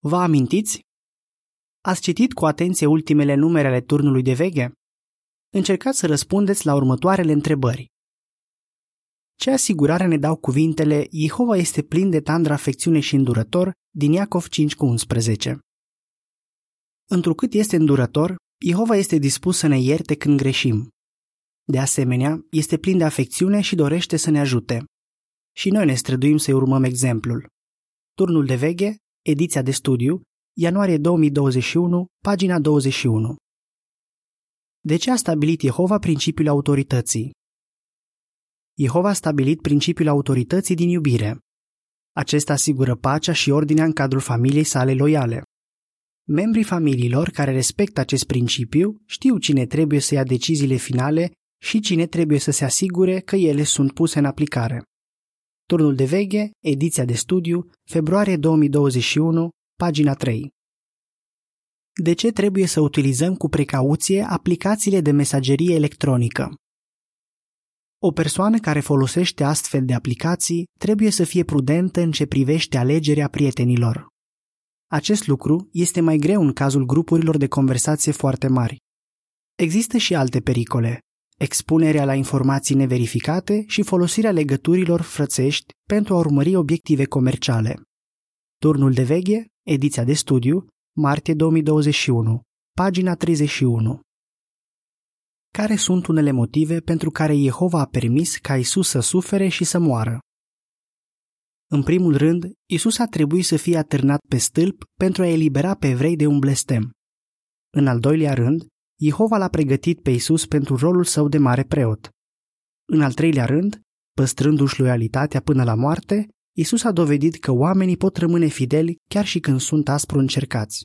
Vă amintiți? Ați citit cu atenție ultimele numere ale turnului de veche? Încercați să răspundeți la următoarele întrebări. Ce asigurare ne dau cuvintele Jehova este plin de tandră afecțiune și îndurător din Iacov 5 cu 11? Întrucât este îndurător, Jehova este dispus să ne ierte când greșim. De asemenea, este plin de afecțiune și dorește să ne ajute. Și noi ne străduim să-i urmăm exemplul. Turnul de veche, ediția de studiu, ianuarie 2021, pagina 21. De ce a stabilit Jehova principiul autorității? Jehova a stabilit principiul autorității din iubire. Acesta asigură pacea și ordinea în cadrul familiei sale loiale. Membrii familiilor care respectă acest principiu știu cine trebuie să ia deciziile finale și cine trebuie să se asigure că ele sunt puse în aplicare. Turnul de veche, ediția de studiu, februarie 2021, pagina 3. De ce trebuie să utilizăm cu precauție aplicațiile de mesagerie electronică? O persoană care folosește astfel de aplicații trebuie să fie prudentă în ce privește alegerea prietenilor. Acest lucru este mai greu în cazul grupurilor de conversație foarte mari. Există și alte pericole, expunerea la informații neverificate și folosirea legăturilor frățești pentru a urmări obiective comerciale. Turnul de veche, ediția de studiu, martie 2021, pagina 31. Care sunt unele motive pentru care Jehova a permis ca Isus să sufere și să moară? În primul rând, Isus a trebuit să fie atârnat pe stâlp pentru a elibera pe evrei de un blestem. În al doilea rând, Jehova l-a pregătit pe Isus pentru rolul său de mare preot. În al treilea rând, păstrându-și loialitatea până la moarte, Isus a dovedit că oamenii pot rămâne fideli chiar și când sunt aspru încercați.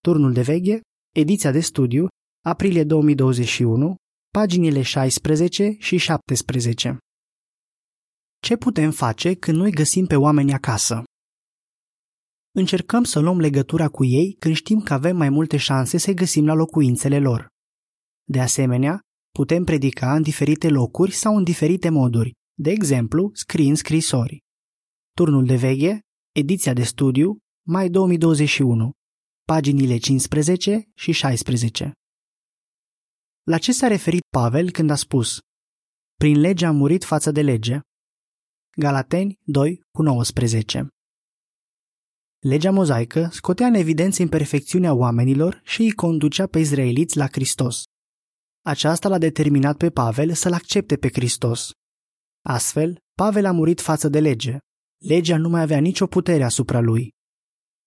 Turnul de veche, ediția de studiu, aprilie 2021, paginile 16 și 17. Ce putem face când noi găsim pe oameni acasă? Încercăm să luăm legătura cu ei când știm că avem mai multe șanse să găsim la locuințele lor. De asemenea, putem predica în diferite locuri sau în diferite moduri, de exemplu, scriind scrisori. Turnul de veche, ediția de studiu, mai 2021, paginile 15 și 16. La ce s-a referit Pavel când a spus Prin lege am murit față de lege? Galateni 2 cu 19 Legea mozaică scotea în evidență imperfecțiunea oamenilor și îi conducea pe izraeliți la Hristos. Aceasta l-a determinat pe Pavel să-l accepte pe Hristos. Astfel, Pavel a murit față de lege. Legea nu mai avea nicio putere asupra lui.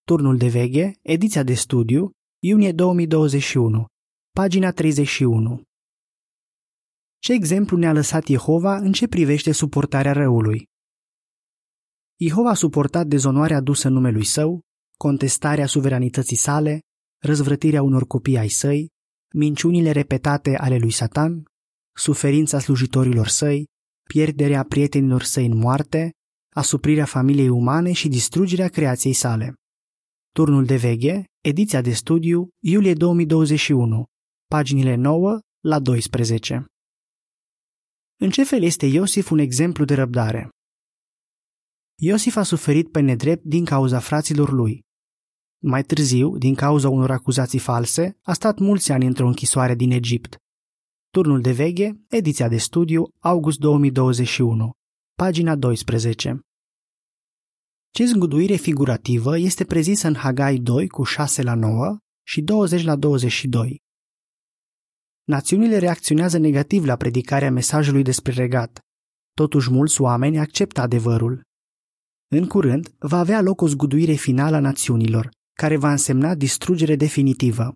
Turnul de veche, ediția de studiu, iunie 2021, pagina 31. Ce exemplu ne-a lăsat Jehova în ce privește suportarea răului? Jehova a suportat dezonoarea adusă numelui său, contestarea suveranității sale, răzvrătirea unor copii ai săi, minciunile repetate ale lui Satan, suferința slujitorilor săi, pierderea prietenilor săi în moarte, asuprirea familiei umane și distrugerea creației sale. Turnul de veche, ediția de studiu, iulie 2021, paginile 9 la 12. În ce fel este Iosif un exemplu de răbdare? Iosif a suferit pe nedrept din cauza fraților lui. Mai târziu, din cauza unor acuzații false, a stat mulți ani într-o închisoare din Egipt. Turnul de veche, ediția de studiu, august 2021, pagina 12. Ce zguduire figurativă este prezisă în Hagai 2 cu 6 la 9 și 20 la 22. Națiunile reacționează negativ la predicarea mesajului despre regat. Totuși mulți oameni acceptă adevărul. În curând, va avea loc o zguduire finală a națiunilor, care va însemna distrugere definitivă.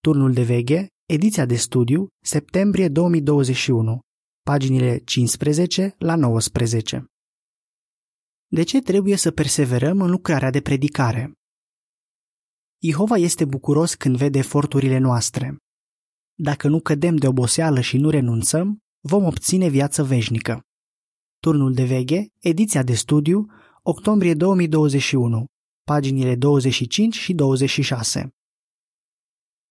Turnul de veche, ediția de studiu, septembrie 2021, paginile 15 la 19. De ce trebuie să perseverăm în lucrarea de predicare? Ihova este bucuros când vede eforturile noastre. Dacă nu cădem de oboseală și nu renunțăm, vom obține viață veșnică. Turnul de veche, ediția de studiu, octombrie 2021, paginile 25 și 26.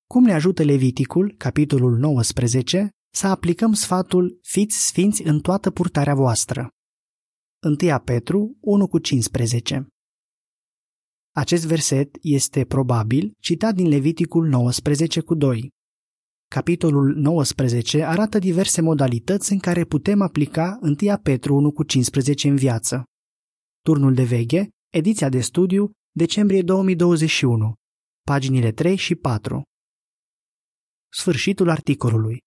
Cum ne ajută Leviticul, capitolul 19, să aplicăm sfatul Fiți sfinți în toată purtarea voastră? 1 Petru 1 cu 15 Acest verset este probabil citat din Leviticul 19 cu 2. Capitolul 19 arată diverse modalități în care putem aplica 1 Petru 1 cu 15 în viață. Turnul de veche, ediția de studiu, decembrie 2021, paginile 3 și 4. Sfârșitul articolului.